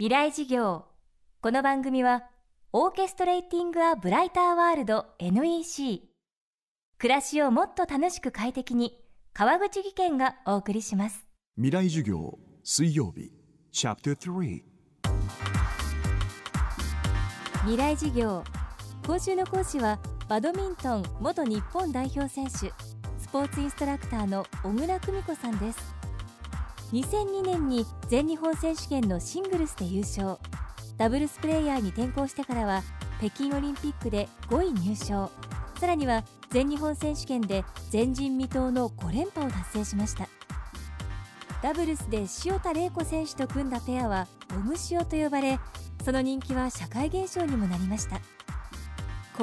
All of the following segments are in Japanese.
未来事業。この番組はオーケストレーティング・ア・ブライター・ワールド NEC 暮らしをもっと楽しく快適に川口義賢がお送りします。未来授業水曜日チャプター3未来事業。今週の講師はバドミントン元日本代表選手スポーツインストラクターの小倉久美子さんです2002年に全日本選手権のシングルスで優勝。ダブルスプレーヤーに転向してからは北京オリンピックで5位入賞。さらには全日本選手権で前人未到の5連覇を達成しました。ダブルスで塩田玲子選手と組んだペアはオムシオと呼ばれその人気は社会現象にもなりました。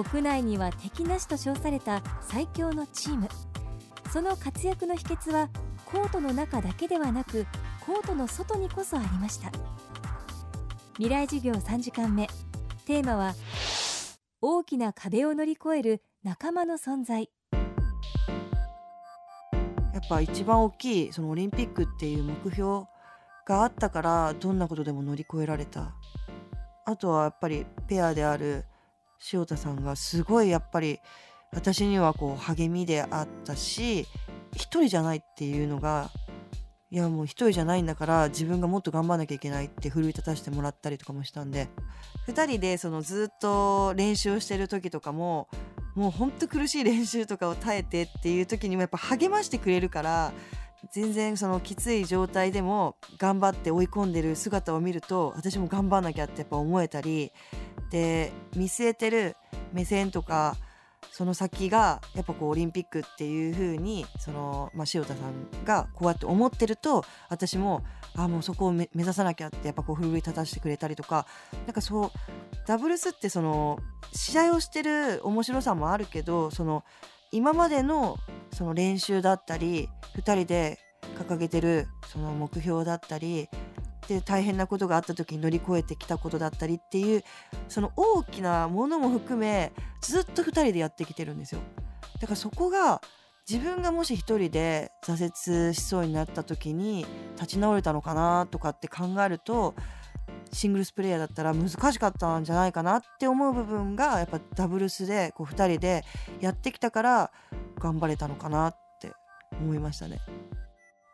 国内には敵なしと称された最強のチーム。その活躍の秘訣はコートの中だけではなくコートの外にこそありました。未来授業3時間目。テーマは大きな壁を乗り越える仲間の存在。やっぱ一番大きいそのオリンピックっていう目標があったからどんなことでも乗り越えられた。あとはやっぱりペアである塩田さんがすごいやっぱり私にはこう励みであったし一人じゃないっていうのがいやもう一人じゃないんだから自分がもっと頑張らなきゃいけないって奮い立たせてもらったりとかもしたんで2人でそのずっと練習をしてる時とかももうほんと苦しい練習とかを耐えてっていう時にもやっぱ励ましてくれるから全然そのきつい状態でも頑張って追い込んでる姿を見ると私も頑張んなきゃってやっぱ思えたりで見据えてる目線とかその先がやっぱこうオリンピックっていう風にそのまあ、塩田さんがこうやって思ってると私もあもうそこを目指さなきゃってやっぱこう奮い立たせてくれたりとかなんかそうダブルスってその試合をしてる面白さもあるけどその今までのその練習だったり2人で掲げてるその目標だったりで大変なことがあった時に乗り越えてきたことだったりっていうその大きなものも含めずっと2人でやってきてるんですよだからそこが自分がもし一人で挫折しそうになった時に立ち直れたのかなとかって考えるとシングルスプレーヤーだったら難しかったんじゃないかなって思う部分がやっぱダブルスでこう2人でやってきたから頑張れたのかなって思いましたね。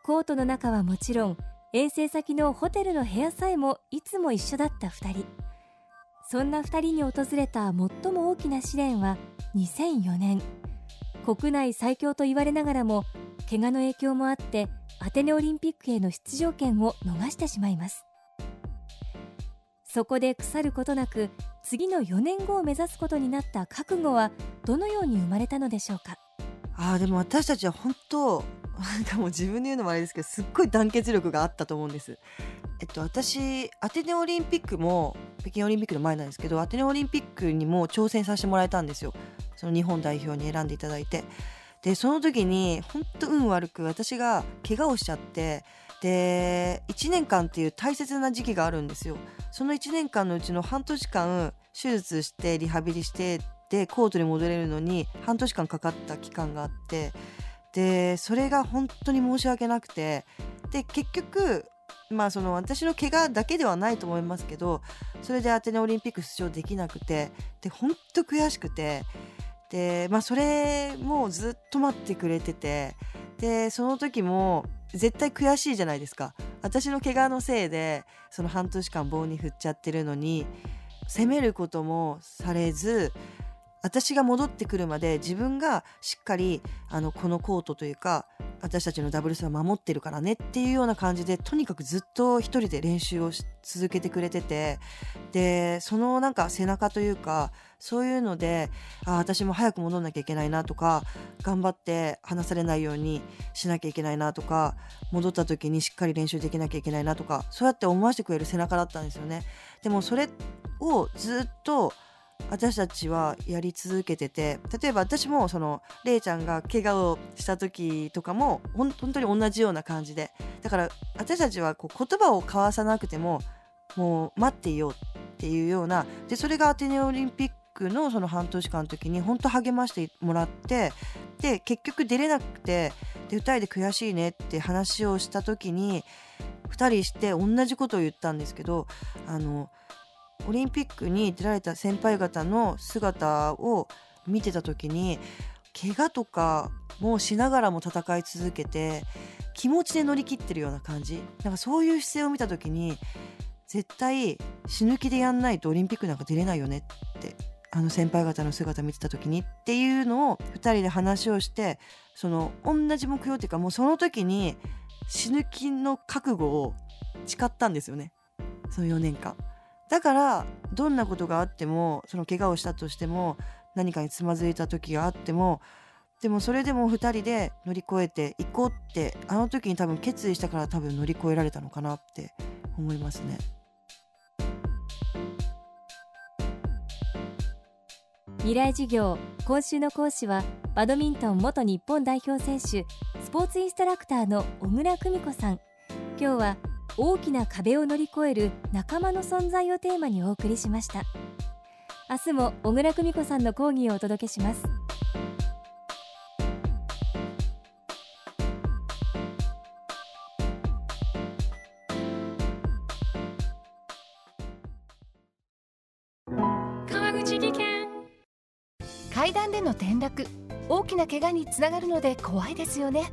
コートの中はもちろん遠征先のホテルの部屋さえもいつも一緒だった2人。そんな2人に訪れた最も大きな試練は2004年。国内最強と言われながらも怪我の影響もあってアテネオリンピックへの出場権を逃してしまいます。そこで腐ることなく次の4年後を目指すことになった覚悟はどのように生まれたのでしょうか？あーでも私たちは本当なんかも自分で言うのもあれですけどすっごい団結力があったと思うんです。えっと私アテネオリンピックも北京オリンピックの前なんですけどアテネオリンピックにも挑戦させてもらえたんですよ。その日本代表に選んでいただいて。でその時に本当運悪く私が怪我をしちゃってで1年間っていう大切な時期があるんですよ。その1年間のうちの半年間手術してリハビリしてでコートに戻れるのに半年間かかった期間があってでそれが本当に申し訳なくて。で結局まあその私の怪我だけではないと思いますけどそれでアテネオリンピック出場できなくてで本当悔しくて。でまあそれもずっと待ってくれてて。でその時も絶対悔しいじゃないですか。私の怪我のせいでその半年間棒に振っちゃってるのに責めることもされず私が戻ってくるまで自分がしっかりあのこのコートというか私たちのダブルスは守ってるからねっていうような感じでとにかくずっと一人で練習を続けてくれててでそのなんか背中というかそういうのであ私も早く戻んなきゃいけないなとか頑張って離されないようにしなきゃいけないなとか戻った時にしっかり練習できなきゃいけないなとかそうやって思わせてくれる背中だったんですよね。でもそれをずっと私たちはやり続けてて例えば私もそのれいちゃんが怪我をした時とかも本当に同じような感じで。だから私たちはこう言葉を交わさなくてももう待っていようっていうようなでそれがアテネオリンピックのその半年間の時に本当励ましてもらってで結局出れなくてで2人で悔しいねって話をした時に2人して同じことを言ったんですけどあのオリンピックに出られた先輩方の姿を見てた時に怪我とかもしながらも戦い続けて気持ちで乗り切ってるような感じなんかそういう姿勢を見た時に絶対死ぬ気でやんないとオリンピックなんか出れないよねってあの先輩方の姿見てた時にっていうのを2人で話をしてその同じ目標っていうかもうその時に死ぬ気の覚悟を誓ったんですよねその4年間。だからどんなことがあってもその怪我をしたとしても何かにつまずいた時があってもでもそれでも2人で乗り越えていこうってあの時に多分決意したから多分乗り越えられたのかなって思いますね。未来授業今週の講師はバドミントン元日本代表選手スポーツインストラクターの小倉久美子さん今日は大きな壁を乗り越える仲間の存在をテーマにお送りしました。明日も小倉久美子さんの講義をお届けします。川口技研。階段での転落。大きな怪我につながるので怖いですよね